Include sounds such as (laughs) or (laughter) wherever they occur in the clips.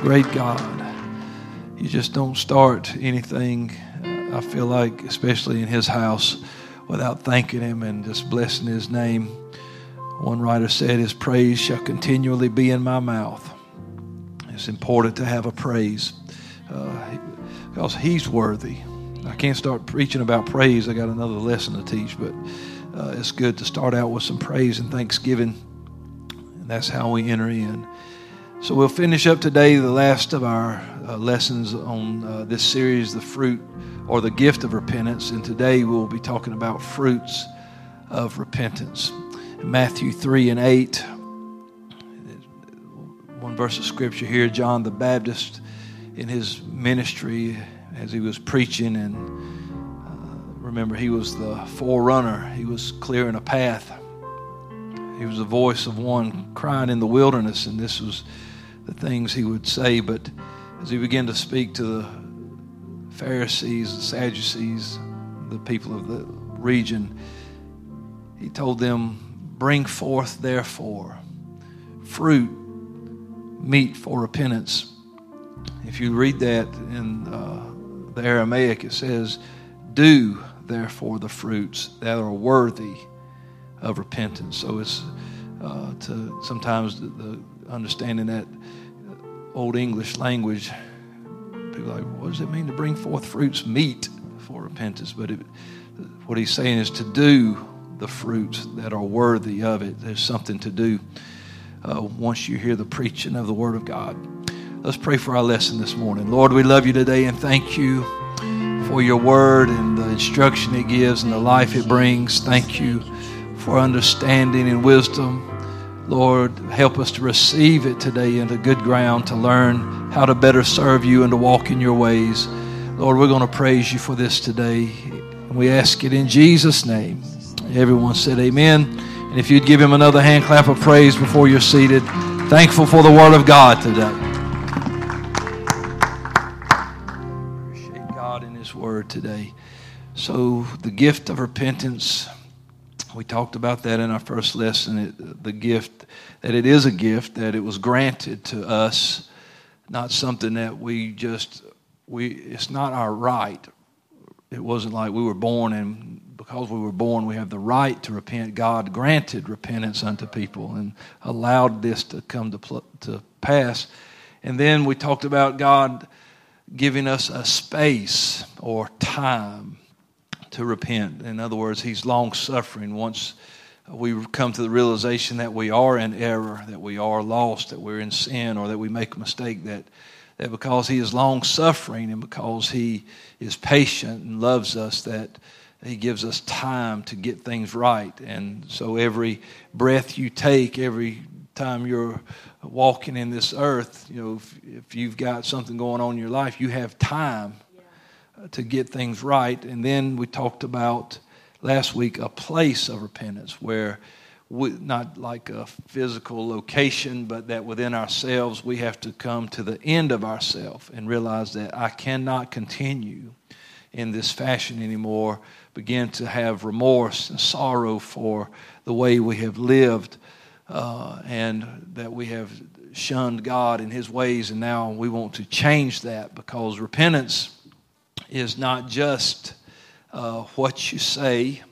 great God. You just don't start anything, uh, I feel like, especially in His house, without thanking Him and just blessing His name. One writer said, His praise shall continually be in my mouth. It's important to have a praise uh, because He's worthy. I can't start preaching about praise. I got another lesson to teach, but uh, it's good to start out with some praise and thanksgiving. And that's how we enter in. So we'll finish up today the last of our uh, lessons on uh, this series, The Fruit or the Gift of Repentance. And today we'll be talking about fruits of repentance. In Matthew 3 and 8, one verse of scripture here, John the Baptist in his ministry as he was preaching and uh, remember he was the forerunner he was clearing a path he was the voice of one crying in the wilderness and this was the things he would say but as he began to speak to the pharisees the sadducees the people of the region he told them bring forth therefore fruit meet for repentance if you read that in uh, the Aramaic, it says, Do therefore the fruits that are worthy of repentance. So it's uh, to sometimes the, the, understanding that old English language, people like, what does it mean to bring forth fruits Meet for repentance? But it, what he's saying is to do the fruits that are worthy of it. There's something to do uh, once you hear the preaching of the Word of God. Let's pray for our lesson this morning. Lord, we love you today and thank you for your word and the instruction it gives and the life it brings. Thank you for understanding and wisdom. Lord, help us to receive it today into good ground to learn how to better serve you and to walk in your ways. Lord, we're going to praise you for this today. And we ask it in Jesus' name. Everyone said amen. And if you'd give him another hand clap of praise before you're seated, thankful for the word of God today. Appreciate God in his word today. So, the gift of repentance, we talked about that in our first lesson. It, the gift, that it is a gift, that it was granted to us, not something that we just, we, it's not our right. It wasn't like we were born and because we were born, we have the right to repent. God granted repentance unto people and allowed this to come to, pl- to pass. And then we talked about God giving us a space or time to repent. In other words, He's long suffering once we come to the realization that we are in error, that we are lost, that we're in sin, or that we make a mistake, that, that because He is long suffering and because He is patient and loves us, that He gives us time to get things right. And so every breath you take, every time you're walking in this earth, you know, if, if you've got something going on in your life, you have time to get things right. And then we talked about last week a place of repentance where we, not like a physical location, but that within ourselves we have to come to the end of ourselves and realize that I cannot continue in this fashion anymore. Begin to have remorse and sorrow for the way we have lived uh, and that we have shunned God and His ways, and now we want to change that because repentance is not just uh, what you say,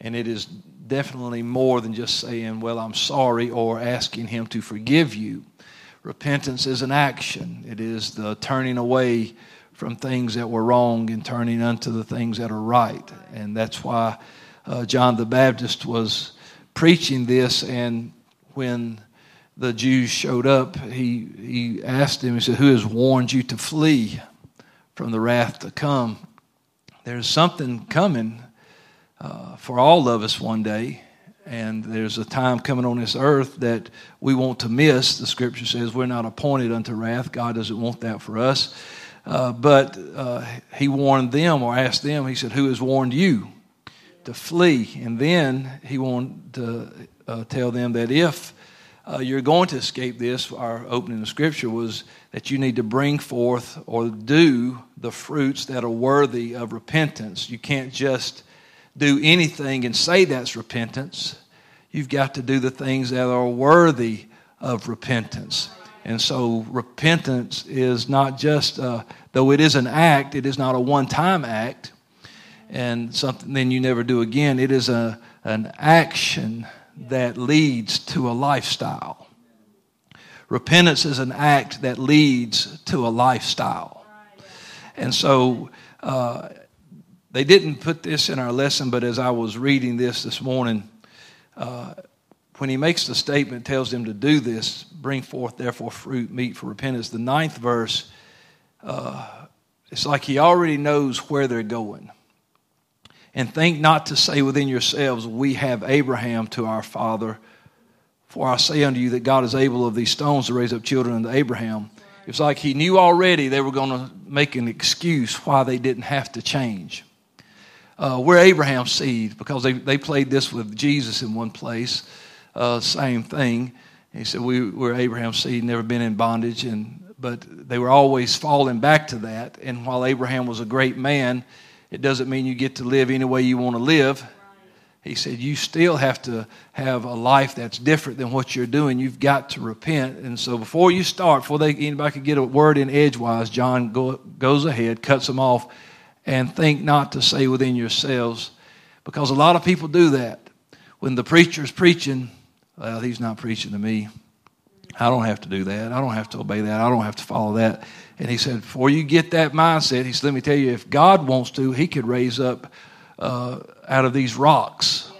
and it is definitely more than just saying, Well, I'm sorry, or asking Him to forgive you. Repentance is an action, it is the turning away from things that were wrong and turning unto the things that are right. And that's why uh, John the Baptist was preaching this and when the Jews showed up, he, he asked him, he said, Who has warned you to flee from the wrath to come? There's something coming uh, for all of us one day. And there's a time coming on this earth that we want to miss. The scripture says we're not appointed unto wrath. God doesn't want that for us. Uh, but uh, he warned them or asked them, he said, Who has warned you to flee? And then he wanted to uh, tell them that if uh, you're going to escape this, our opening of scripture was that you need to bring forth or do the fruits that are worthy of repentance. You can't just do anything and say that's repentance. You've got to do the things that are worthy of repentance. And so repentance is not just, uh, though it is an act, it is not a one time act and something then you never do again. It is a, an action that leads to a lifestyle. Repentance is an act that leads to a lifestyle. And so uh, they didn't put this in our lesson, but as I was reading this this morning, uh, when he makes the statement, tells them to do this, bring forth therefore fruit, meet for repentance. The ninth verse, uh, it's like he already knows where they're going. And think not to say within yourselves, We have Abraham to our father. For I say unto you that God is able of these stones to raise up children unto Abraham. It's like he knew already they were going to make an excuse why they didn't have to change. Uh, we're Abraham's seed because they, they played this with Jesus in one place. Uh, same thing. He said, we, We're Abraham's seed, never been in bondage. And, but they were always falling back to that. And while Abraham was a great man, it doesn't mean you get to live any way you want to live. He said, You still have to have a life that's different than what you're doing. You've got to repent. And so before you start, before they, anybody can get a word in edgewise, John go, goes ahead, cuts them off, and think not to say within yourselves, because a lot of people do that. When the preacher's preaching, well, he's not preaching to me. I don't have to do that. I don't have to obey that. I don't have to follow that. And he said, before you get that mindset, he said, let me tell you, if God wants to, he could raise up uh, out of these rocks,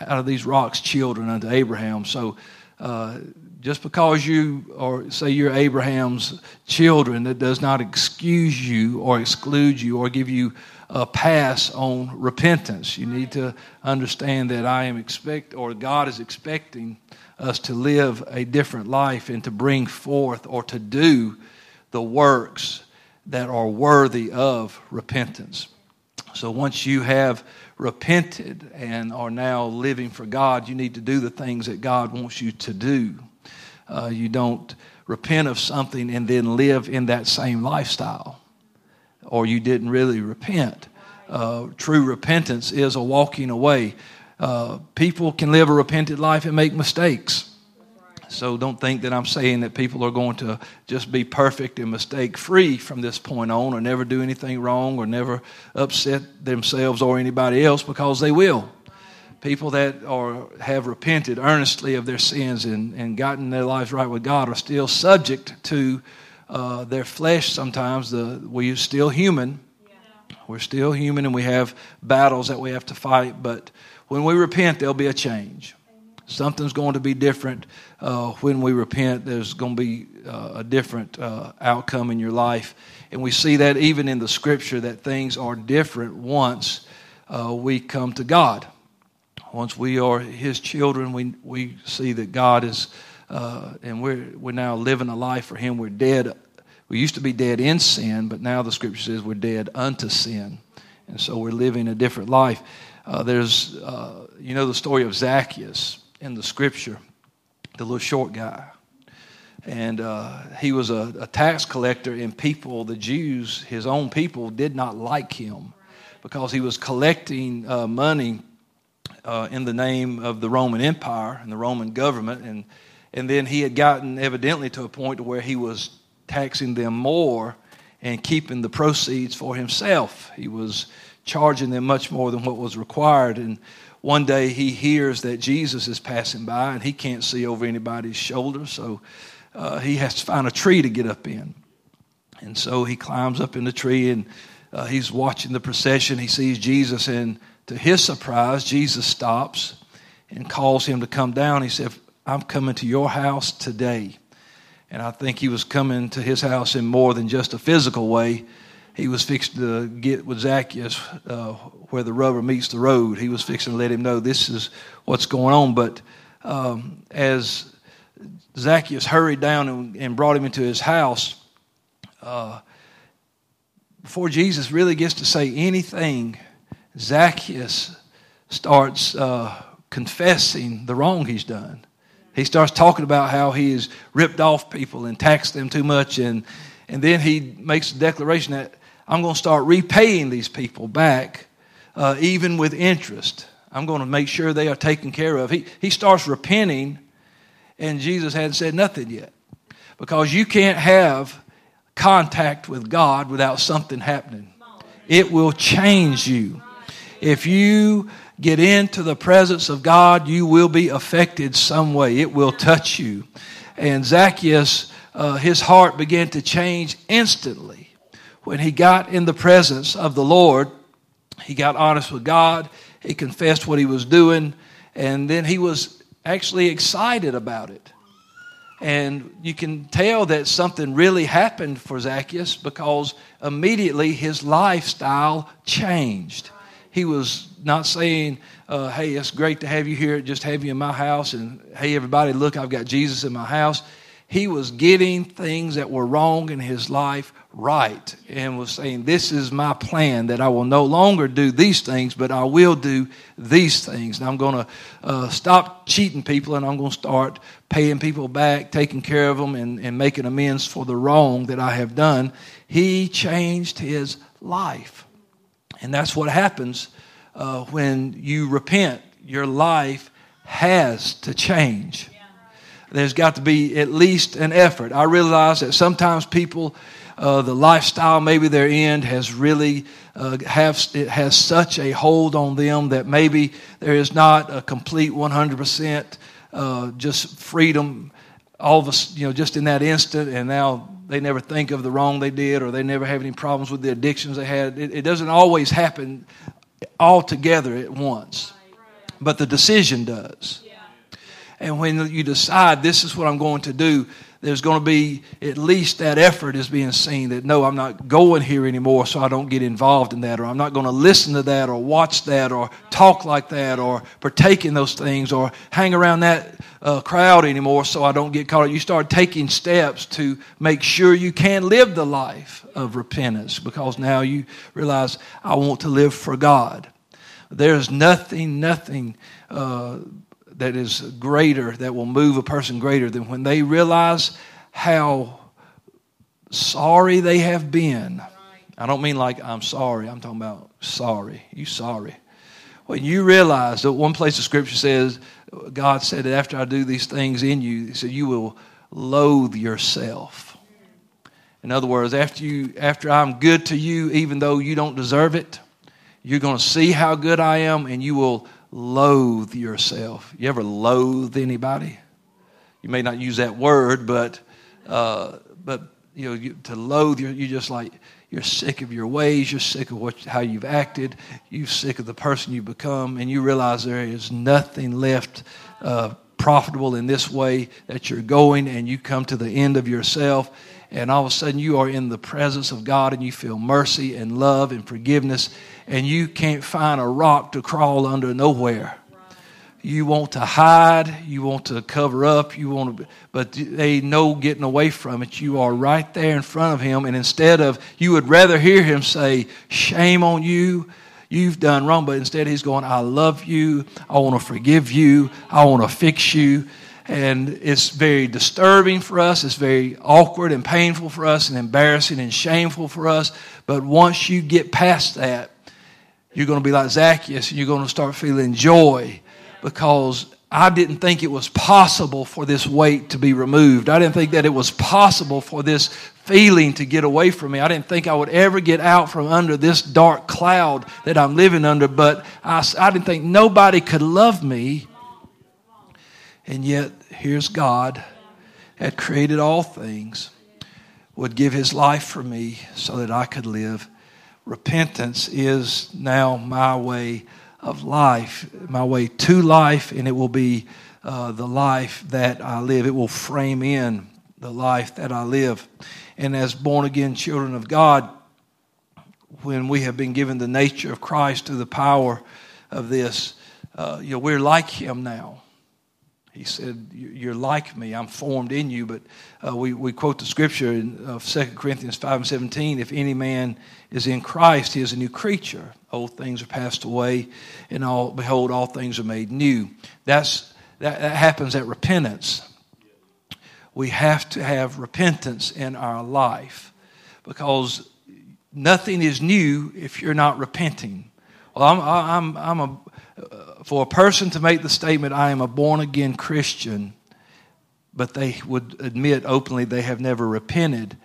yeah. out of these rocks, children unto Abraham. So uh, just because you or say you're Abraham's children, that does not excuse you or exclude you or give you a pass on repentance. You need to understand that I am expect or God is expecting us to live a different life and to bring forth or to do the works that are worthy of repentance. So once you have repented and are now living for God, you need to do the things that God wants you to do. Uh, you don't repent of something and then live in that same lifestyle, or you didn't really repent. Uh, true repentance is a walking away. Uh, people can live a repented life and make mistakes. So don't think that I'm saying that people are going to just be perfect and mistake free from this point on or never do anything wrong or never upset themselves or anybody else because they will. People that are, have repented earnestly of their sins and, and gotten their lives right with God are still subject to uh, their flesh sometimes. The, we're still human. We're still human and we have battles that we have to fight, but when we repent, there'll be a change. Something's going to be different uh, when we repent. There's going to be uh, a different uh, outcome in your life. And we see that even in the scripture that things are different once uh, we come to God. Once we are His children, we, we see that God is, uh, and we're, we're now living a life for Him. We're dead. We used to be dead in sin, but now the scripture says we're dead unto sin. And so we're living a different life. Uh, there's, uh, you know, the story of Zacchaeus in the scripture, the little short guy. And uh, he was a, a, tax collector, and people, the Jews, his own people, did not like him because he was collecting uh, money uh, in the name of the Roman Empire and the Roman government. And, and then he had gotten evidently to a point where he was taxing them more and keeping the proceeds for himself. He was charging them much more than what was required. And one day he hears that Jesus is passing by and he can't see over anybody's shoulder, so uh, he has to find a tree to get up in. And so he climbs up in the tree and uh, he's watching the procession. He sees Jesus, and to his surprise, Jesus stops and calls him to come down. He said, I'm coming to your house today. And I think he was coming to his house in more than just a physical way he was fixing to get with Zacchaeus uh, where the rubber meets the road. He was fixing to let him know this is what's going on. But um, as Zacchaeus hurried down and, and, brought him into his house, uh, before Jesus really gets to say anything, Zacchaeus starts uh, confessing the wrong he's done. He starts talking about how he has ripped off people and taxed them too much and and then he makes a declaration that I'm going to start repaying these people back, uh, even with interest. I'm going to make sure they are taken care of. He, he starts repenting, and Jesus hadn't said nothing yet. Because you can't have contact with God without something happening. It will change you. If you get into the presence of God, you will be affected some way. It will touch you. And Zacchaeus, uh, his heart began to change instantly when he got in the presence of the Lord. He got honest with God. He confessed what he was doing. And then he was actually excited about it. And you can tell that something really happened for Zacchaeus because immediately his lifestyle changed. He was not saying, uh, hey, it's great to have you here, just have you in my house, and hey, everybody, look, I've got Jesus in my house. He was getting things that were wrong in his life right and was saying, This is my plan that I will no longer do these things, but I will do these things. And I'm going to uh, stop cheating people and I'm going to start paying people back, taking care of them, and, and making amends for the wrong that I have done. He changed his life. And that's what happens uh, when you repent. Your life has to change. There's got to be at least an effort. I realize that sometimes people, uh, the lifestyle maybe they're in has really uh, have it has such a hold on them that maybe there is not a complete 100% uh, just freedom all of us, you know, just in that instant, and now they never think of the wrong they did, or they never have any problems with the addictions they had. It, it doesn't always happen all together at once, but the decision does. And when you decide this is what I'm going to do, there's going to be at least that effort is being seen that no, I'm not going here anymore, so I don't get involved in that, or I'm not going to listen to that, or watch that, or talk like that, or partake in those things, or hang around that uh, crowd anymore, so I don't get caught. You start taking steps to make sure you can live the life of repentance because now you realize I want to live for God. There's nothing, nothing. Uh, that is greater, that will move a person greater than when they realize how sorry they have been. I don't mean like I'm sorry, I'm talking about sorry. You sorry. When you realize that one place the scripture says, God said that after I do these things in you, He said, you will loathe yourself. In other words, after you after I'm good to you, even though you don't deserve it, you're going to see how good I am and you will loathe yourself. You ever loathe anybody? You may not use that word, but uh, but you know you, to loathe you you just like you're sick of your ways. You're sick of what how you've acted. You're sick of the person you've become, and you realize there is nothing left. Uh, profitable in this way that you're going and you come to the end of yourself and all of a sudden you are in the presence of God and you feel mercy and love and forgiveness and you can't find a rock to crawl under nowhere. You want to hide, you want to cover up, you want to, but they know getting away from it. You are right there in front of him, and instead of, you would rather hear him say, Shame on you, you've done wrong, but instead he's going, I love you, I want to forgive you, I want to fix you. And it's very disturbing for us. It's very awkward and painful for us, and embarrassing and shameful for us. But once you get past that, you're going to be like Zacchaeus and you're going to start feeling joy because I didn't think it was possible for this weight to be removed. I didn't think that it was possible for this feeling to get away from me. I didn't think I would ever get out from under this dark cloud that I'm living under, but I, I didn't think nobody could love me. And yet, here's God had created all things, would give his life for me so that I could live repentance is now my way of life, my way to life, and it will be uh, the life that I live. It will frame in the life that I live. And as born again children of God, when we have been given the nature of Christ through the power of this, uh, you know, we're like Him now. He said, You're like me. I'm formed in you. But uh, we, we quote the scripture in uh, 2 Corinthians 5 and 17 if any man is in Christ, he is a new creature. Old things are passed away, and all, behold, all things are made new. That's, that, that happens at repentance. We have to have repentance in our life because nothing is new if you're not repenting. Well, I'm, I'm, I'm a for a person to make the statement, I am a born again Christian, but they would admit openly they have never repented.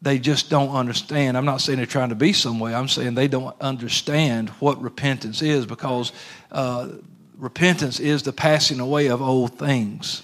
They just don't understand. I'm not saying they're trying to be some way. I'm saying they don't understand what repentance is because uh, repentance is the passing away of old things.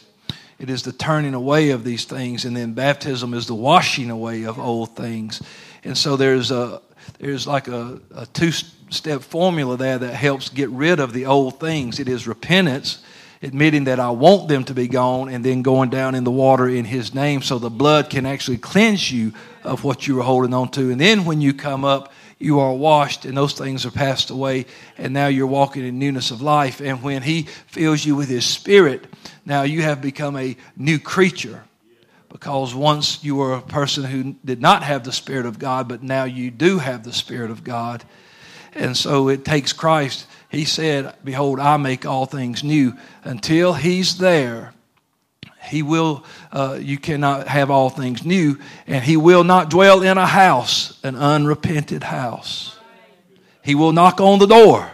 It is the turning away of these things, and then baptism is the washing away of old things. And so there's a there's like a, a two step formula there that helps get rid of the old things. It is repentance, admitting that I want them to be gone, and then going down in the water in His name so the blood can actually cleanse you of what you were holding on to. And then when you come up, you are washed and those things are passed away, and now you're walking in newness of life. And when He fills you with His Spirit, now you have become a new creature because once you were a person who did not have the Spirit of God, but now you do have the Spirit of God. And so it takes Christ. He said, Behold, I make all things new. Until He's there, He will, uh, you cannot have all things new, and He will not dwell in a house, an unrepented house. He will knock on the door.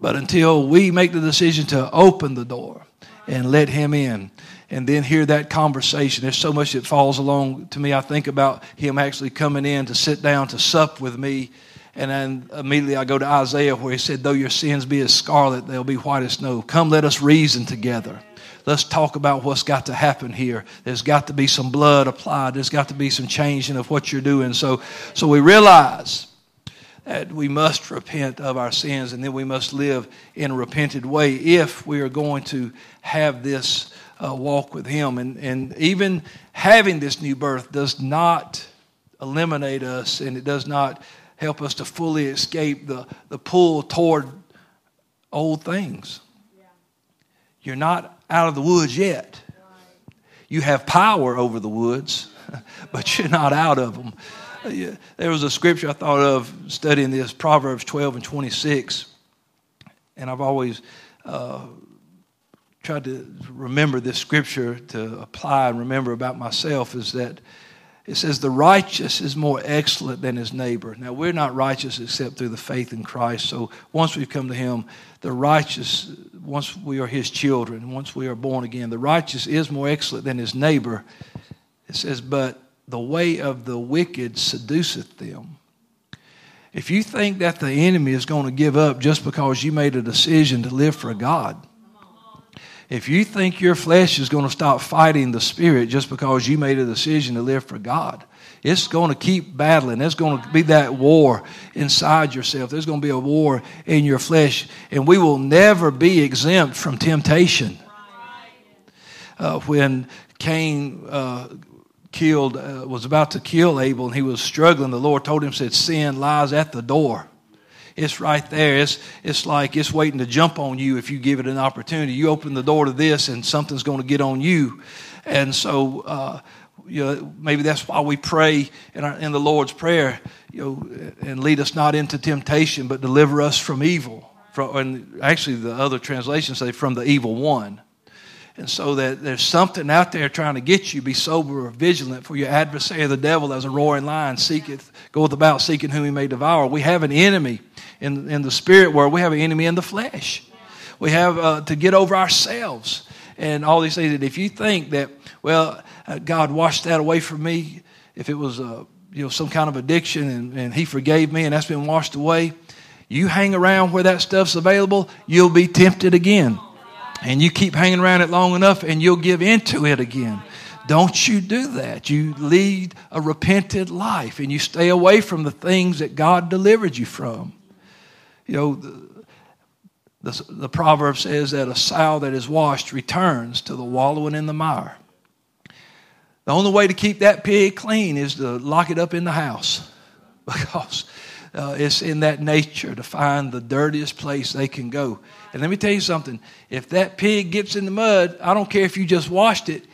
But until we make the decision to open the door and let Him in, and then hear that conversation. There's so much that falls along to me. I think about him actually coming in to sit down to sup with me. And then immediately I go to Isaiah where he said, Though your sins be as scarlet, they'll be white as snow. Come, let us reason together. Let's talk about what's got to happen here. There's got to be some blood applied. There's got to be some changing of what you're doing. So, so we realize that we must repent of our sins and then we must live in a repented way if we are going to have this uh, walk with Him. And, and even having this new birth does not eliminate us and it does not help us to fully escape the, the pull toward old things. You're not out of the woods yet. You have power over the woods, (laughs) but you're not out of them. There was a scripture I thought of studying this, Proverbs 12 and 26. And I've always uh, tried to remember this scripture to apply and remember about myself is that it says, The righteous is more excellent than his neighbor. Now, we're not righteous except through the faith in Christ. So once we've come to him, the righteous, once we are his children, once we are born again, the righteous is more excellent than his neighbor. It says, But the way of the wicked seduceth them. If you think that the enemy is going to give up just because you made a decision to live for God, if you think your flesh is going to stop fighting the spirit just because you made a decision to live for God, it's going to keep battling. There's going to be that war inside yourself. There's going to be a war in your flesh. And we will never be exempt from temptation. Uh, when Cain uh, killed, uh, was about to kill Abel and he was struggling, the Lord told him, said, Sin lies at the door. It's right there. It's, it's like it's waiting to jump on you if you give it an opportunity. You open the door to this and something's going to get on you. And so, uh, you know, maybe that's why we pray in, our, in the Lord's Prayer, you know, and lead us not into temptation, but deliver us from evil. From, and actually, the other translations say from the evil one. And so that there's something out there trying to get you. Be sober or vigilant, for your adversary, the devil, as a roaring lion, seeketh, goeth about seeking whom he may devour. We have an enemy in, in the spirit world. We have an enemy in the flesh. We have uh, to get over ourselves and all these things. And if you think that, well, uh, God washed that away from me, if it was you know some kind of addiction and, and He forgave me and that's been washed away, you hang around where that stuff's available, you'll be tempted again. And you keep hanging around it long enough and you'll give into it again. Don't you do that. You lead a repented life and you stay away from the things that God delivered you from. You know, the, the, the proverb says that a sow that is washed returns to the wallowing in the mire. The only way to keep that pig clean is to lock it up in the house (laughs) because uh, it's in that nature to find the dirtiest place they can go. And let me tell you something if that pig gets in the mud, I don't care if you just washed it,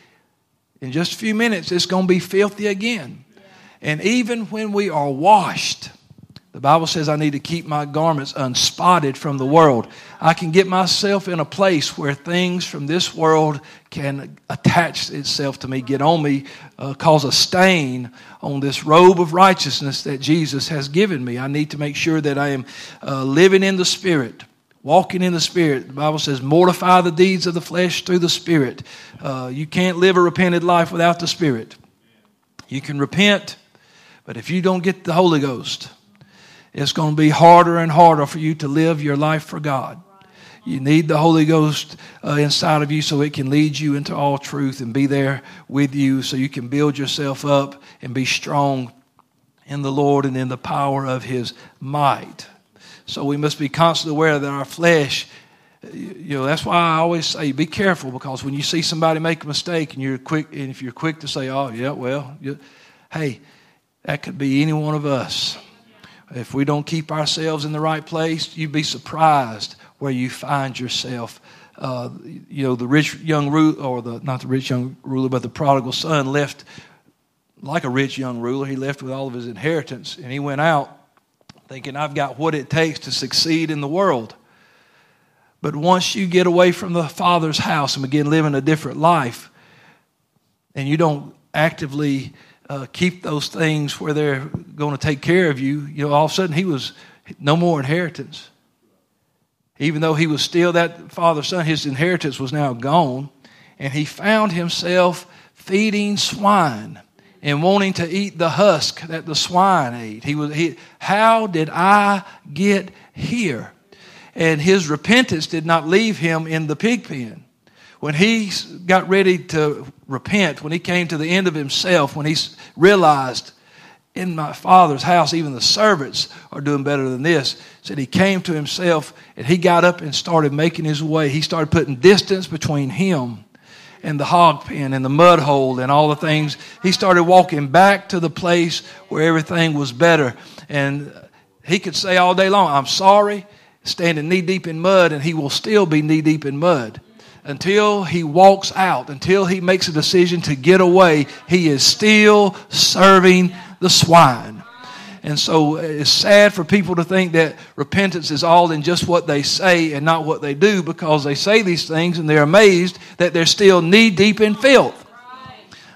in just a few minutes, it's going to be filthy again. And even when we are washed, the Bible says I need to keep my garments unspotted from the world. I can get myself in a place where things from this world can attach itself to me, get on me, uh, cause a stain on this robe of righteousness that Jesus has given me. I need to make sure that I am uh, living in the Spirit walking in the Spirit. The Bible says, mortify the deeds of the flesh through the Spirit. Uh, you can't live a repented life without the Spirit. You can repent, but if you don't get the Holy Ghost, it's going to be harder and harder for you to live your life for God. You need the Holy Ghost uh, inside of you so it can lead you into all truth and be there with you so you can build yourself up and be strong in the Lord and in the power of His might. So we must be constantly aware that our flesh, you know, that's why I always say be careful because when you see somebody make a mistake and you're quick, and if you're quick to say, oh, yeah, well, hey, that could be any one of us. If we don't keep ourselves in the right place, you'd be surprised where you find yourself. Uh, you know, the rich young ruler, or the not the rich young ruler, but the prodigal son left like a rich young ruler. He left with all of his inheritance, and he went out thinking, I've got what it takes to succeed in the world. But once you get away from the Father's house and begin living a different life, and you don't actively uh, keep those things where they're going to take care of you, you know, all of a sudden he was no more inheritance. Even though he was still that father's son, his inheritance was now gone, and he found himself feeding swine and wanting to eat the husk that the swine ate. He was, he, how did I get here? And his repentance did not leave him in the pig pen. When he got ready to repent, when he came to the end of himself, when he realized in my father's house, even the servants are doing better than this. Said he came to himself and he got up and started making his way. He started putting distance between him and the hog pen and the mud hole and all the things. He started walking back to the place where everything was better. And he could say all day long, I'm sorry, standing knee deep in mud, and he will still be knee deep in mud. Until he walks out, until he makes a decision to get away, he is still serving the swine. And so uh, it's sad for people to think that repentance is all in just what they say and not what they do because they say these things and they're amazed that they're still knee deep in filth.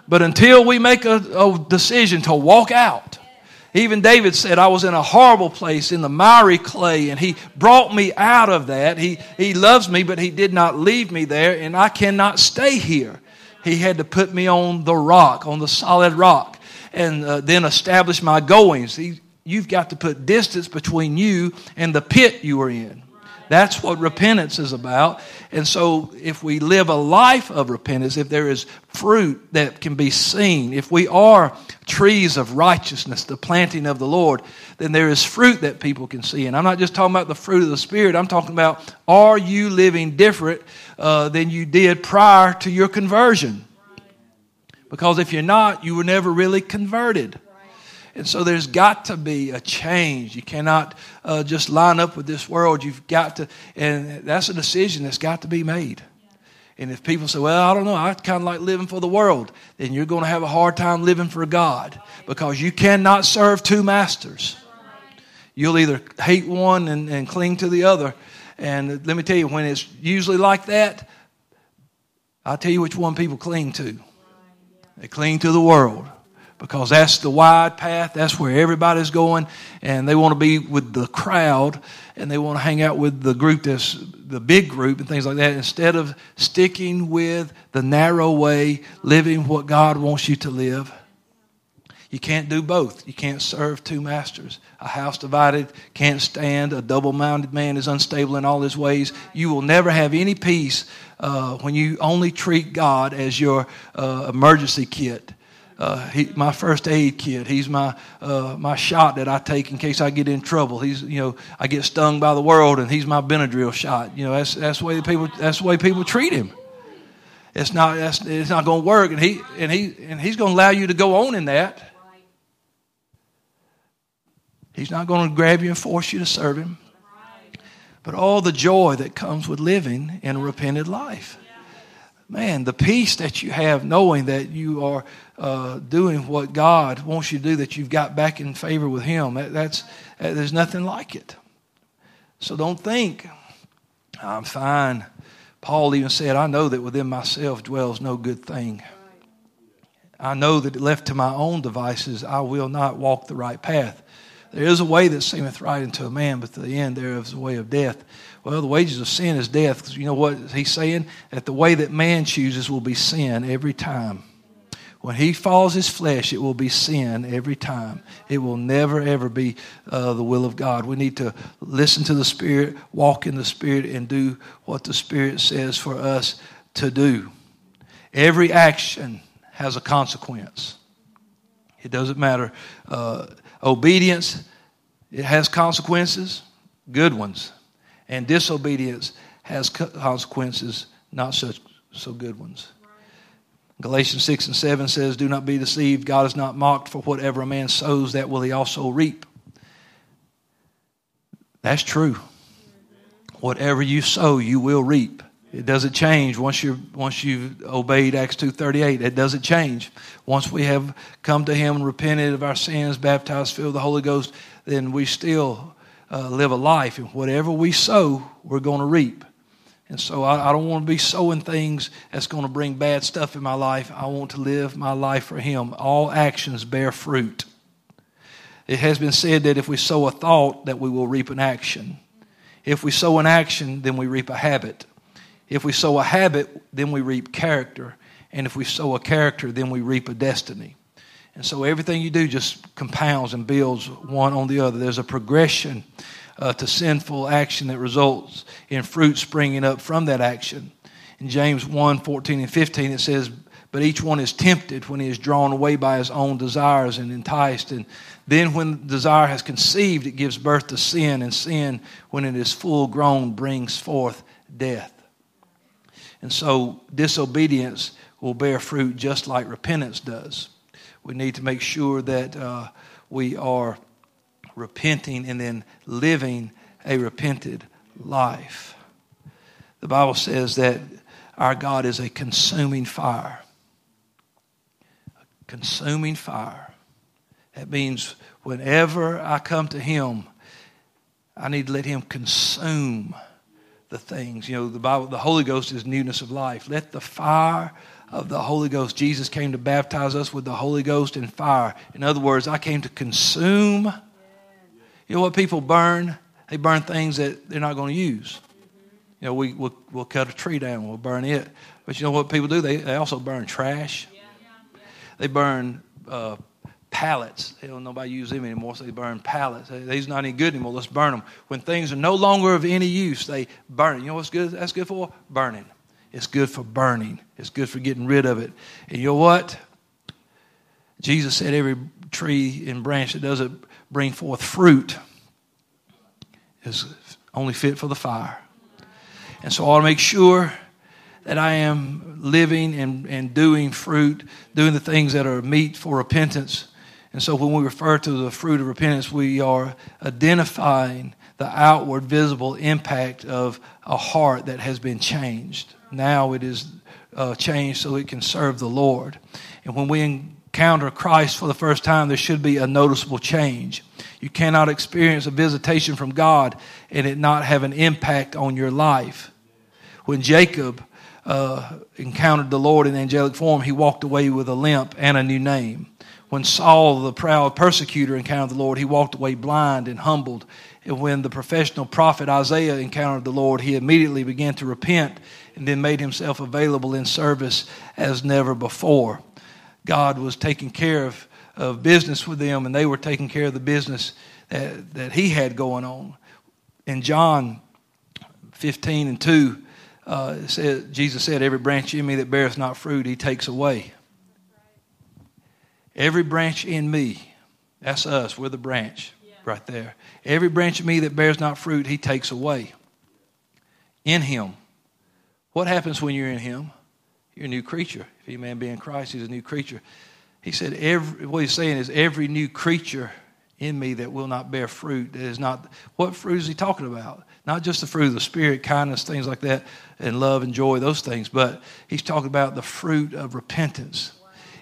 But until we make a, a decision to walk out, even David said, I was in a horrible place in the miry clay, and he brought me out of that. He, he loves me, but he did not leave me there, and I cannot stay here. He had to put me on the rock, on the solid rock and uh, then establish my goings. You've got to put distance between you and the pit you are in. That's what repentance is about. And so, if we live a life of repentance, if there is fruit that can be seen, if we are trees of righteousness, the planting of the Lord, then there is fruit that people can see. And I'm not just talking about the fruit of the Spirit, I'm talking about are you living different uh, than you did prior to your conversion? Because if you're not, you were never really converted. And so there's got to be a change. You cannot uh, just line up with this world. You've got to, and that's a decision that's got to be made. And if people say, well, I don't know, I kind of like living for the world, then you're going to have a hard time living for God because you cannot serve two masters. You'll either hate one and, and cling to the other. And let me tell you, when it's usually like that, I'll tell you which one people cling to. They cling to the world because that's the wide path. That's where everybody's going, and they want to be with the crowd and they want to hang out with the group that's the big group and things like that instead of sticking with the narrow way, living what God wants you to live. You can't do both. You can't serve two masters. A house divided can't stand. A double minded man is unstable in all his ways. You will never have any peace uh, when you only treat God as your uh, emergency kit. Uh, he, my first aid kit. He's my uh, my shot that I take in case I get in trouble. He's you know I get stung by the world, and he's my Benadryl shot. You know that's that's the way people that's the way people treat him. It's not that's, it's not going to work, and he and he and he's going to allow you to go on in that. He's not going to grab you and force you to serve him but all the joy that comes with living in a repented life. Man, the peace that you have knowing that you are uh, doing what God wants you to do, that you've got back in favor with Him, that, that's, that, there's nothing like it. So don't think, I'm fine. Paul even said, I know that within myself dwells no good thing. I know that left to my own devices, I will not walk the right path. There is a way that seemeth right unto a man, but the end thereof is the way of death. Well, the wages of sin is death. Because you know what he's saying? That the way that man chooses will be sin every time. When he falls his flesh, it will be sin every time. It will never, ever be uh, the will of God. We need to listen to the Spirit, walk in the Spirit, and do what the Spirit says for us to do. Every action has a consequence. It doesn't matter. Uh, obedience, it has consequences, good ones. And disobedience has consequences, not such so good ones. Galatians 6 and 7 says, Do not be deceived. God is not mocked, for whatever a man sows, that will he also reap. That's true. Whatever you sow, you will reap. It doesn't change once you once you've obeyed Acts two thirty eight. It doesn't change. Once we have come to Him and repented of our sins, baptized, filled with the Holy Ghost, then we still uh, live a life, and whatever we sow, we're going to reap. And so I, I don't want to be sowing things that's going to bring bad stuff in my life. I want to live my life for Him. All actions bear fruit. It has been said that if we sow a thought, that we will reap an action. If we sow an action, then we reap a habit. If we sow a habit, then we reap character. And if we sow a character, then we reap a destiny. And so everything you do just compounds and builds one on the other. There's a progression uh, to sinful action that results in fruit springing up from that action. In James 1 14 and 15, it says, But each one is tempted when he is drawn away by his own desires and enticed. And then, when desire has conceived, it gives birth to sin, and sin, when it is full grown, brings forth death. And so, disobedience will bear fruit just like repentance does. We need to make sure that uh, we are repenting and then living a repented life. The Bible says that our God is a consuming fire. A consuming fire. That means whenever I come to Him, I need to let Him consume the things. You know, the Bible, the Holy Ghost is newness of life. Let the fire of the Holy Ghost. Jesus came to baptize us with the Holy Ghost and fire. In other words, I came to consume you know what people burn? They burn things that they're not going to use. You know, we, we'll, we'll cut a tree down, we'll burn it. But you know what people do? They, they also burn trash. They burn uh, pallets. Don't nobody use them anymore, so they burn pallets. These not any good anymore. Let's burn them. When things are no longer of any use, they burn. You know what's good? That's good for burning. It's good for burning. It's good for getting rid of it. And you know what? Jesus said every tree and branch that doesn't bring forth fruit is only fit for the fire. And so I want to make sure that I am living and, and doing fruit, doing the things that are meet for repentance. And so when we refer to the fruit of repentance, we are identifying the outward visible impact of a heart that has been changed. Now it is uh, changed so it can serve the Lord. And when we encounter Christ for the first time, there should be a noticeable change. You cannot experience a visitation from God and it not have an impact on your life. When Jacob uh, encountered the Lord in angelic form, he walked away with a limp and a new name. When Saul, the proud persecutor, encountered the Lord, he walked away blind and humbled. And when the professional prophet Isaiah encountered the Lord, he immediately began to repent and then made himself available in service as never before. God was taking care of, of business with them, and they were taking care of the business that, that He had going on. In John 15 and 2, uh, said, Jesus said, Every branch in me that beareth not fruit, He takes away. Every branch in me, that's us, we're the branch yeah. right there. Every branch of me that bears not fruit, He takes away. In Him. What happens when you're in Him? You're a new creature. If any man be in Christ, he's a new creature. He said, every, what he's saying is, every new creature in me that will not bear fruit that is not. What fruit is he talking about? Not just the fruit of the Spirit, kindness, things like that, and love and joy, those things, but he's talking about the fruit of repentance.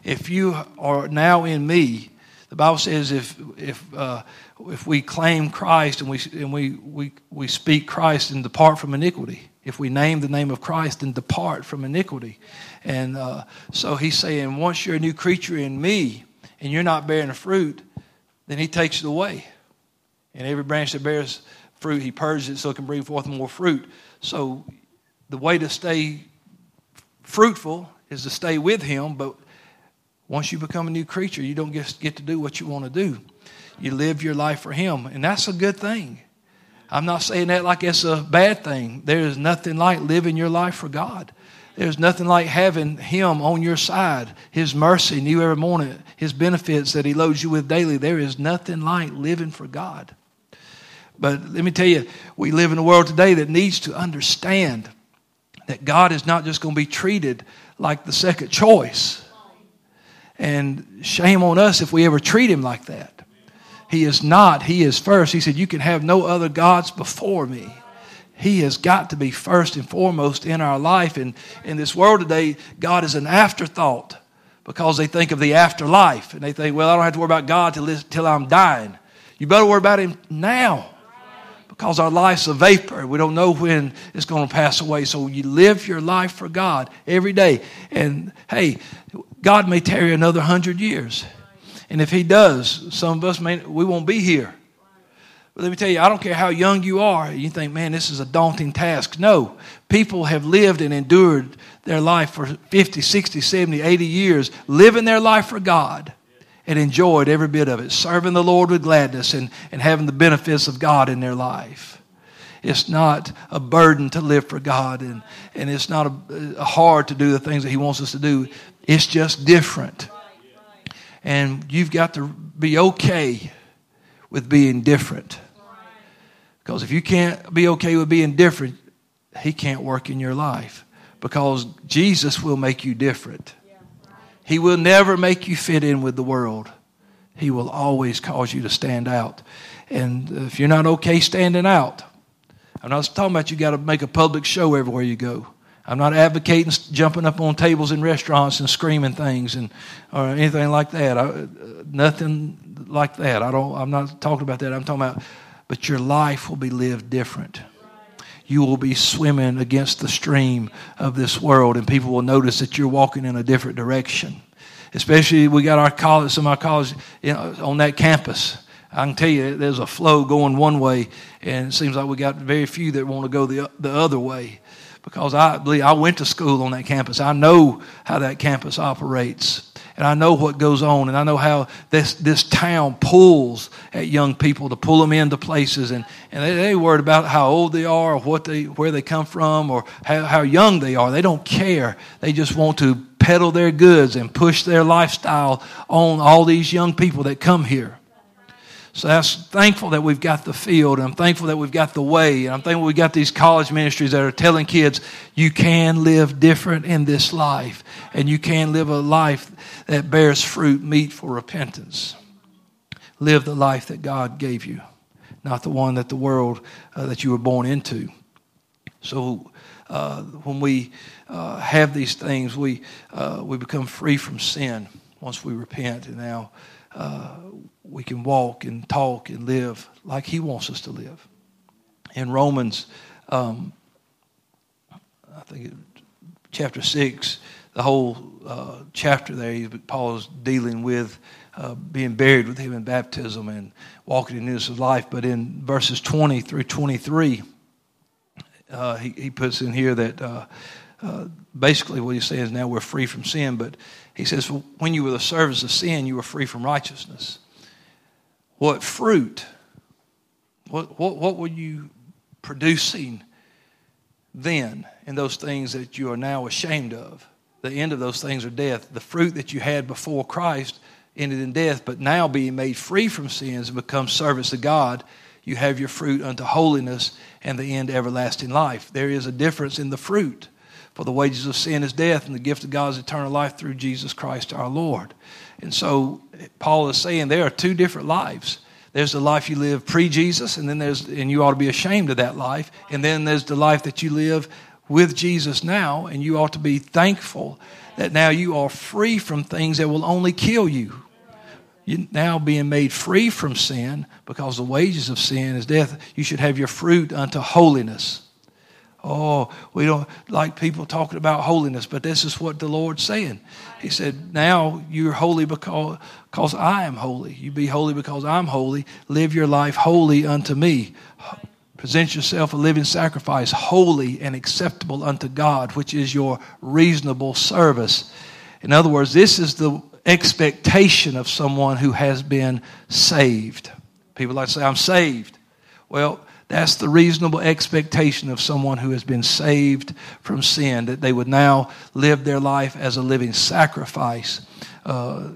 If you are now in me, the Bible says if, if, uh, if we claim Christ and, we, and we, we, we speak Christ and depart from iniquity, if we name the name of Christ and depart from iniquity. And uh, so he's saying, once you're a new creature in me and you're not bearing fruit, then he takes it away. And every branch that bears fruit, he purges it so it can bring forth more fruit. So the way to stay fruitful is to stay with him, but once you become a new creature, you don't get, get to do what you want to do. You live your life for him, and that's a good thing. I'm not saying that like it's a bad thing. There is nothing like living your life for God. There's nothing like having Him on your side, His mercy new every morning, His benefits that He loads you with daily. There is nothing like living for God. But let me tell you, we live in a world today that needs to understand that God is not just going to be treated like the second choice. And shame on us if we ever treat Him like that. He is not, He is first. He said, You can have no other gods before me. He has got to be first and foremost in our life. And in this world today, God is an afterthought because they think of the afterlife. And they think, well, I don't have to worry about God till, till I'm dying. You better worry about Him now because our life's a vapor. We don't know when it's going to pass away. So you live your life for God every day. And hey, God may tarry another hundred years. And if He does, some of us may, we won't be here. But let me tell you, I don't care how young you are, you think, man, this is a daunting task. No, people have lived and endured their life for 50, 60, 70, 80 years, living their life for God and enjoyed every bit of it, serving the Lord with gladness and, and having the benefits of God in their life. It's not a burden to live for God, and, and it's not a, a hard to do the things that He wants us to do. It's just different. And you've got to be okay with being different. Because if you can't be okay with being different, He can't work in your life. Because Jesus will make you different. He will never make you fit in with the world. He will always cause you to stand out. And if you're not okay standing out, I'm not talking about you got to make a public show everywhere you go. I'm not advocating jumping up on tables in restaurants and screaming things and or anything like that. I, uh, nothing like that. I don't. I'm not talking about that. I'm talking about but your life will be lived different. You will be swimming against the stream of this world, and people will notice that you're walking in a different direction. Especially, we got our college, some of our college you know, on that campus. I can tell you, there's a flow going one way, and it seems like we got very few that want to go the, the other way. Because I believe I went to school on that campus. I know how that campus operates and I know what goes on, and I know how this, this town pulls at young people to pull them into places, and, and they, they worried about how old they are, or what they, where they come from, or how, how young they are. They don't care. They just want to peddle their goods and push their lifestyle on all these young people that come here. So that's thankful that we've got the field, and I'm thankful that we've got the way, and I'm thankful we've got these college ministries that are telling kids you can live different in this life, and you can live a life that bears fruit, meet for repentance. Live the life that God gave you, not the one that the world uh, that you were born into. So uh, when we uh, have these things, we uh, we become free from sin once we repent, and now uh, we can walk and talk and live like He wants us to live. In Romans, um, I think it, chapter 6, the whole uh, chapter there, Paul is dealing with uh, being buried with Him in baptism and walking in newness of life. But in verses 20 through 23, uh, he, he puts in here that uh, uh, basically what he's saying is now we're free from sin, but he says, when you were the servants of sin, you were free from righteousness. What fruit? What, what, what were you producing then in those things that you are now ashamed of? The end of those things are death. The fruit that you had before Christ ended in death, but now being made free from sins and become servants of God, you have your fruit unto holiness and the end everlasting life. There is a difference in the fruit. For the wages of sin is death, and the gift of God is eternal life through Jesus Christ our Lord. And so Paul is saying there are two different lives. There's the life you live pre-Jesus, and then there's and you ought to be ashamed of that life. And then there's the life that you live with Jesus now, and you ought to be thankful that now you are free from things that will only kill you. You're now being made free from sin because the wages of sin is death. You should have your fruit unto holiness Oh, we don't like people talking about holiness, but this is what the Lord's saying. He said, Now you're holy because, because I am holy. You be holy because I'm holy. Live your life holy unto me. Present yourself a living sacrifice, holy and acceptable unto God, which is your reasonable service. In other words, this is the expectation of someone who has been saved. People like to say, I'm saved. Well, that's the reasonable expectation of someone who has been saved from sin, that they would now live their life as a living sacrifice, uh,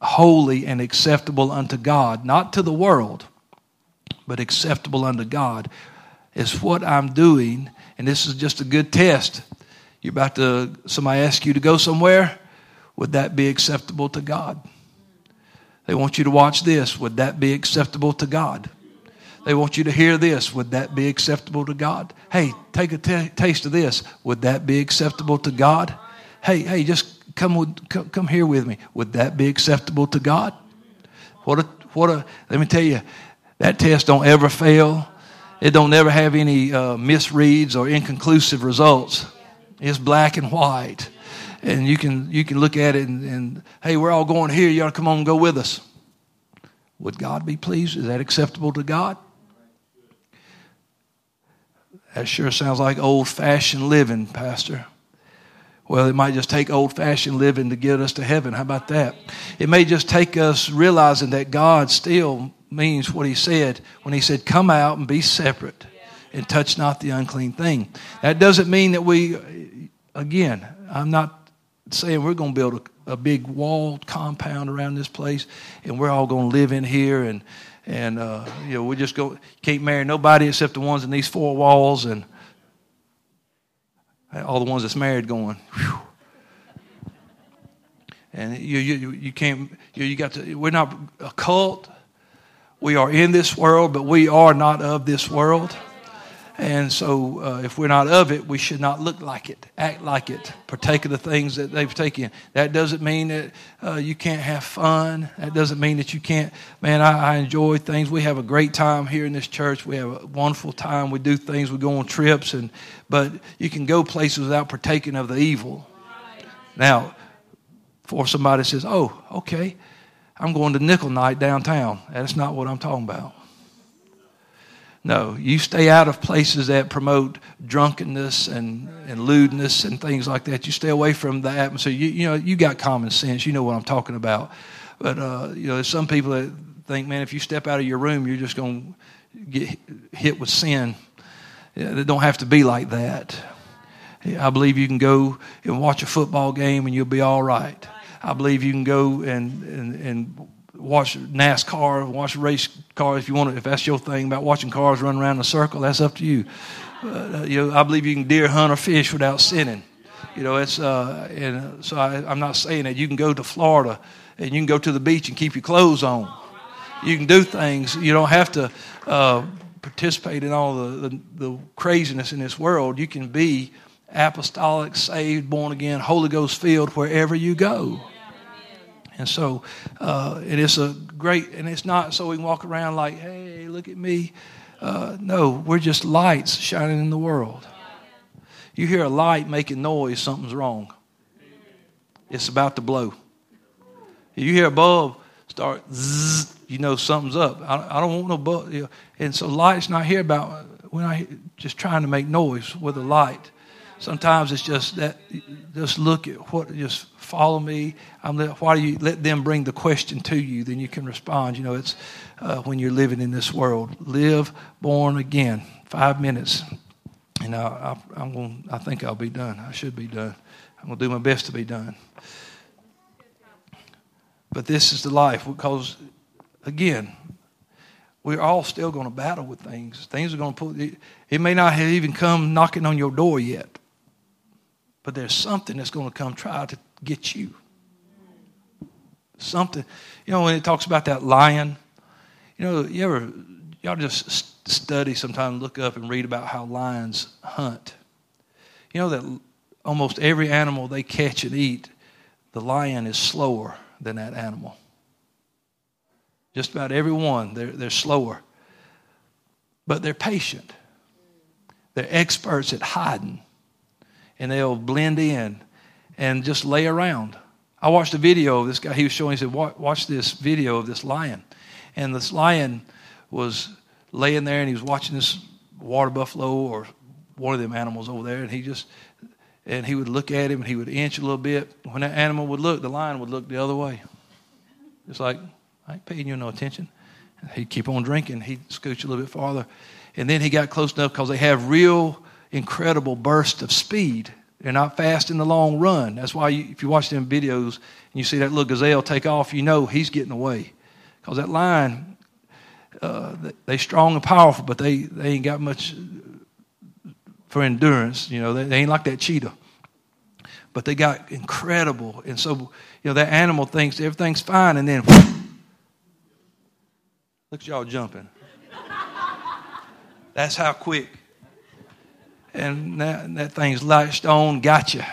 holy and acceptable unto God, not to the world, but acceptable unto God. Is what I'm doing, and this is just a good test. You're about to, somebody ask you to go somewhere, would that be acceptable to God? They want you to watch this, would that be acceptable to God? They want you to hear this. Would that be acceptable to God? Hey, take a t- taste of this. Would that be acceptable to God? Hey, hey, just come, with, come, come here with me. Would that be acceptable to God? What a, what a, let me tell you, that test don't ever fail. It don't ever have any uh, misreads or inconclusive results. It's black and white. And you can, you can look at it and, and hey, we're all going here. You ought to come on and go with us. Would God be pleased? Is that acceptable to God? That sure sounds like old fashioned living, Pastor. Well, it might just take old fashioned living to get us to heaven. How about that? It may just take us realizing that God still means what He said when He said, Come out and be separate and touch not the unclean thing. That doesn't mean that we, again, I'm not saying we're going to build a, big walled compound around this place and we're all going to live in here and and uh, you know we just go can't marry nobody except the ones in these four walls and all the ones that's married going whew. and you, you, you can't you, you got to we're not a cult we are in this world but we are not of this world and so, uh, if we're not of it, we should not look like it, act like it, partake of the things that they've taken. That doesn't mean that uh, you can't have fun. That doesn't mean that you can't. Man, I, I, enjoy things. We have a great time here in this church. We have a wonderful time. We do things. We go on trips, and but you can go places without partaking of the evil. Now, for somebody says, "Oh, okay, I'm going to nickel night downtown," that's not what I'm talking about. No, you stay out of places that promote drunkenness and, and lewdness and things like that. You stay away from the atmosphere. You, you know, you got common sense. You know what I'm talking about. But, uh, you know, there's some people that think, man, if you step out of your room, you're just going to get hit with sin. It don't have to be like that. I believe you can go and watch a football game and you'll be all right. I believe you can go and, and, and watch NASCAR, watch race cars if you want to, if that's your thing about watching cars run around in a circle, that's up to you. Uh, you know, I believe you can deer hunt or fish without sinning. You know, it's uh, and uh, so I, I'm not saying that you can go to Florida and you can go to the beach and keep your clothes on. You can do things. You don't have to uh, participate in all the, the, the craziness in this world. You can be apostolic, saved, born again, Holy Ghost filled wherever you go. And so uh, it is a great, and it's not so we can walk around like, hey, look at me. Uh, no, we're just lights shining in the world. You hear a light making noise, something's wrong. It's about to blow. You hear a bulb start, zzz, you know something's up. I, I don't want no bulb. You know. And so light's not here about, we're not just trying to make noise with a light. Sometimes it's just that, just look at what, just follow me. I'm why do you let them bring the question to you? Then you can respond. You know, it's uh, when you're living in this world. Live born again. Five minutes, and I, I, am gonna, I think I'll be done. I should be done. I'm going to do my best to be done. But this is the life because, again, we're all still going to battle with things. Things are going to put. It may not have even come knocking on your door yet, but there's something that's going to come try to get you. Something, you know, when it talks about that lion, you know, you ever, y'all just study sometime, look up and read about how lions hunt. You know that almost every animal they catch and eat, the lion is slower than that animal. Just about every one, they're, they're slower. But they're patient. they're experts at hiding, and they'll blend in and just lay around. I watched a video of this guy. He was showing. He said, "Watch this video of this lion," and this lion was laying there, and he was watching this water buffalo or one of them animals over there, and he just and he would look at him, and he would inch a little bit. When that animal would look, the lion would look the other way. It's like I ain't paying you no attention. He'd keep on drinking. He'd scooch a little bit farther. And then he got close enough because they have real incredible burst of speed. They're not fast in the long run. That's why you, if you watch them videos and you see that little gazelle take off, you know he's getting away. Because that lion, uh, they strong and powerful, but they, they ain't got much for endurance. You know, they, they ain't like that cheetah. But they got incredible. And so, you know, that animal thinks everything's fine and then (laughs) look at y'all jumping. That's how quick. And that, that thing's latched on, gotcha.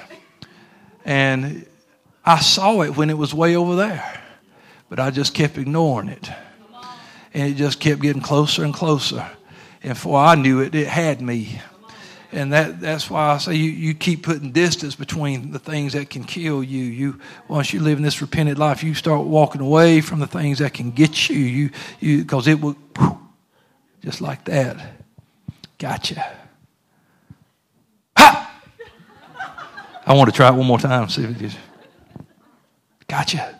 And I saw it when it was way over there, but I just kept ignoring it. And it just kept getting closer and closer. And before I knew it, it had me. And that, that's why I say you, you keep putting distance between the things that can kill you. You once you live in this repented life, you start walking away from the things that can get you. You you because it will just like that. Gotcha. I want to try it one more time, see if it. Gotcha.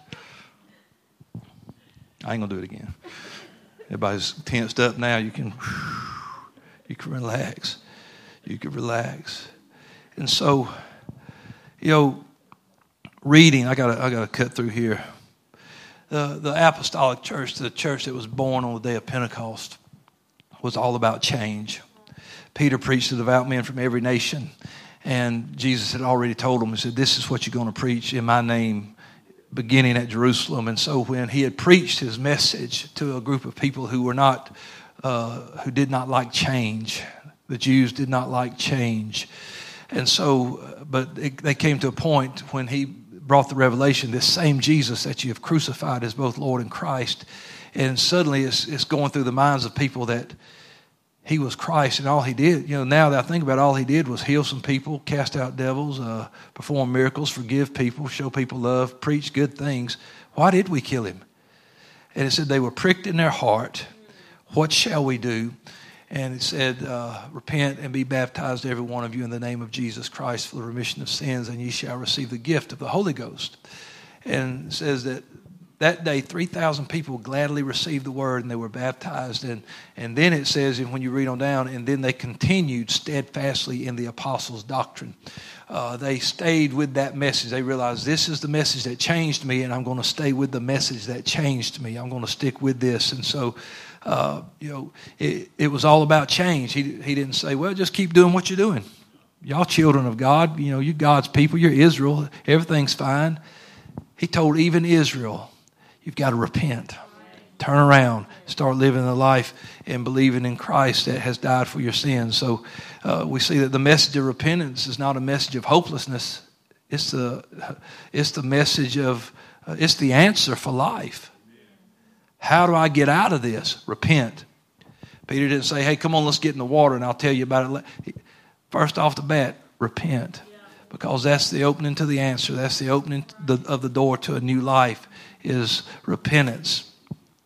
I ain't gonna do it again. Everybody's tensed up now. You can you can relax. You can relax. And so, you know, reading, I gotta I gotta cut through here. The the apostolic church, the church that was born on the day of Pentecost, was all about change. Peter preached to devout men from every nation. And Jesus had already told them, He said, This is what you're going to preach in my name, beginning at Jerusalem. And so when he had preached his message to a group of people who were not, uh, who did not like change, the Jews did not like change. And so, but it, they came to a point when he brought the revelation this same Jesus that you have crucified as both Lord and Christ. And suddenly it's, it's going through the minds of people that he was Christ, and all he did, you know, now that I think about it, all he did was heal some people, cast out devils, uh, perform miracles, forgive people, show people love, preach good things. Why did we kill him? And it said they were pricked in their heart. What shall we do? And it said, uh, Repent and be baptized, every one of you, in the name of Jesus Christ for the remission of sins, and ye shall receive the gift of the Holy Ghost. And says that that day 3,000 people gladly received the word and they were baptized. And, and then it says, and when you read on down, and then they continued steadfastly in the apostles' doctrine. Uh, they stayed with that message. They realized this is the message that changed me, and I'm going to stay with the message that changed me. I'm going to stick with this. And so, uh, you know, it, it was all about change. He, he didn't say, well, just keep doing what you're doing. Y'all children of God, you know, you God's people, you're Israel, everything's fine. He told even Israel, You've got to repent. Turn around, start living the life and believing in Christ that has died for your sins. So uh, we see that the message of repentance is not a message of hopelessness. It's the, it's the message of, uh, it's the answer for life. How do I get out of this? Repent. Peter didn't say, hey, come on, let's get in the water and I'll tell you about it. First off the bat, repent. Because that's the opening to the answer. That's the opening of the door to a new life is repentance.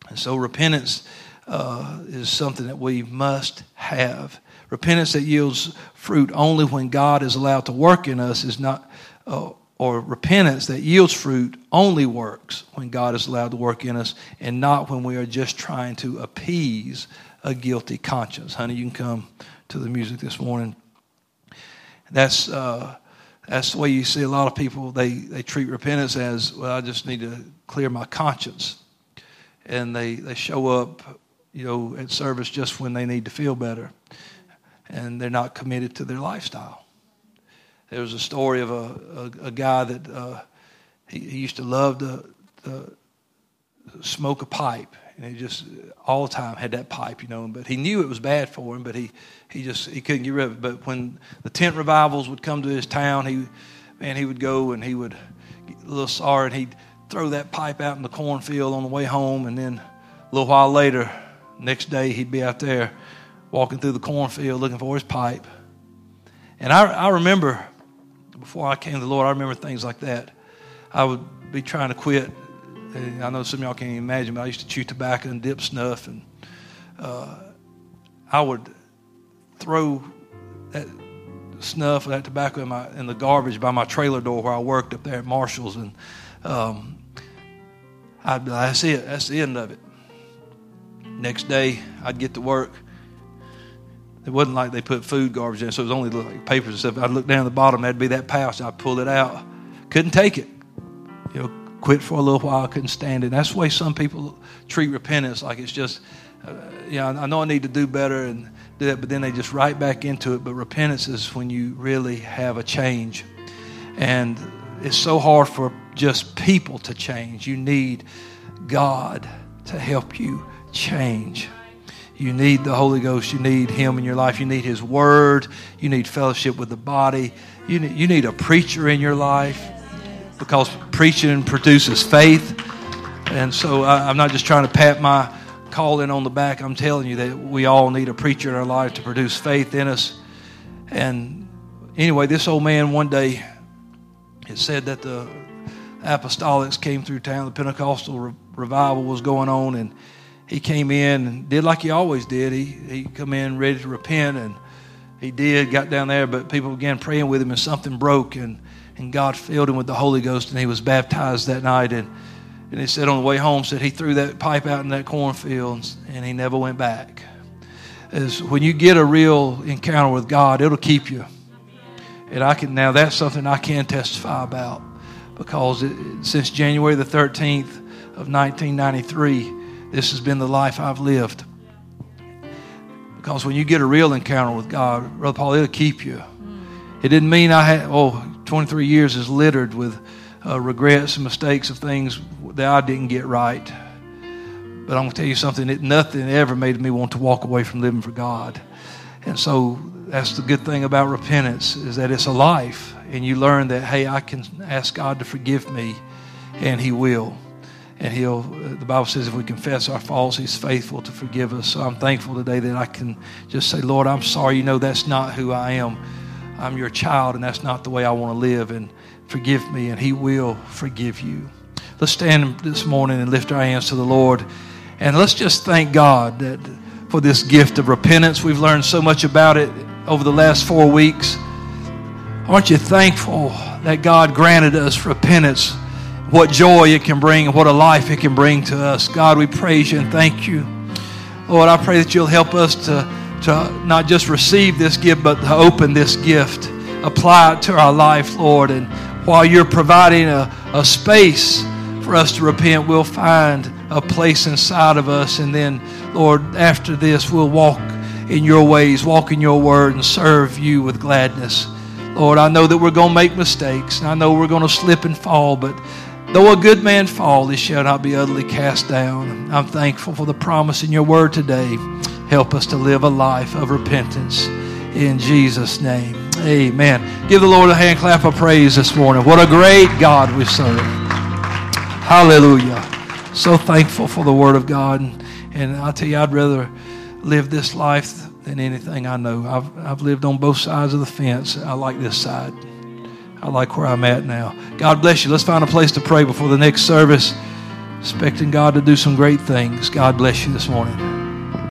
And so repentance uh, is something that we must have. Repentance that yields fruit only when God is allowed to work in us is not, uh, or repentance that yields fruit only works when God is allowed to work in us and not when we are just trying to appease a guilty conscience. Honey, you can come to the music this morning. That's. Uh, that's the way you see a lot of people, they, they treat repentance as, well, I just need to clear my conscience. And they, they show up, you know, at service just when they need to feel better. And they're not committed to their lifestyle. There was a story of a, a, a guy that uh, he, he used to love to, to smoke a pipe and he just all the time had that pipe, you know. But he knew it was bad for him, but he he just he couldn't get rid of it. But when the tent revivals would come to his town, he man he would go and he would get a little sorry and he'd throw that pipe out in the cornfield on the way home, and then a little while later, next day he'd be out there walking through the cornfield looking for his pipe, And I, I remember before I came to the Lord, I remember things like that. I would be trying to quit. I know some of y'all can't even imagine, but I used to chew tobacco and dip snuff, and uh, I would throw that snuff or that tobacco in, my, in the garbage by my trailer door where I worked up there at Marshall's, and um, I'd be like, "That's it. That's the end of it." Next day, I'd get to work. It wasn't like they put food garbage in, so it was only like papers and stuff. I'd look down at the bottom, that'd be that pouch. I'd pull it out. Couldn't take it. Quit for a little while. I couldn't stand it. That's the way some people treat repentance, like it's just, uh, yeah, I know I need to do better and do that, but then they just right back into it. But repentance is when you really have a change. And it's so hard for just people to change. You need God to help you change. You need the Holy Ghost. You need Him in your life. You need His Word. You need fellowship with the body. You need, you need a preacher in your life because preaching produces faith. And so I, I'm not just trying to pat my calling on the back. I'm telling you that we all need a preacher in our life to produce faith in us. And anyway, this old man one day it said that the apostolics came through town, the Pentecostal re- revival was going on, and he came in and did like he always did. He he come in ready to repent, and he did. Got down there, but people began praying with him, and something broke, and and God filled him with the Holy Ghost, and he was baptized that night. And and he said on the way home, said he threw that pipe out in that cornfield, and he never went back. As when you get a real encounter with God, it'll keep you. And I can now that's something I can testify about because it, since January the 13th of 1993 this has been the life I've lived. Because when you get a real encounter with God, Brother Paul, it'll keep you. It didn't mean I had, oh, 23 years is littered with uh, regrets and mistakes of things that I didn't get right. But I'm going to tell you something, that nothing ever made me want to walk away from living for God. And so that's the good thing about repentance is that it's a life. And you learn that, hey, I can ask God to forgive me, and He will and he'll the bible says if we confess our faults he's faithful to forgive us so i'm thankful today that i can just say lord i'm sorry you know that's not who i am i'm your child and that's not the way i want to live and forgive me and he will forgive you let's stand this morning and lift our hands to the lord and let's just thank god that for this gift of repentance we've learned so much about it over the last four weeks aren't you thankful that god granted us repentance what joy it can bring and what a life it can bring to us. God, we praise you and thank you. Lord, I pray that you'll help us to, to not just receive this gift, but to open this gift, apply it to our life, Lord. And while you're providing a, a space for us to repent, we'll find a place inside of us. And then, Lord, after this, we'll walk in your ways, walk in your word, and serve you with gladness. Lord, I know that we're going to make mistakes. and I know we're going to slip and fall, but Though a good man fall, he shall not be utterly cast down. I'm thankful for the promise in your word today. Help us to live a life of repentance. In Jesus' name. Amen. Give the Lord a hand clap of praise this morning. What a great God we serve. Hallelujah. So thankful for the word of God. And I'll tell you, I'd rather live this life than anything I know. I've, I've lived on both sides of the fence. I like this side. I like where I'm at now. God bless you. Let's find a place to pray before the next service. Expecting God to do some great things. God bless you this morning.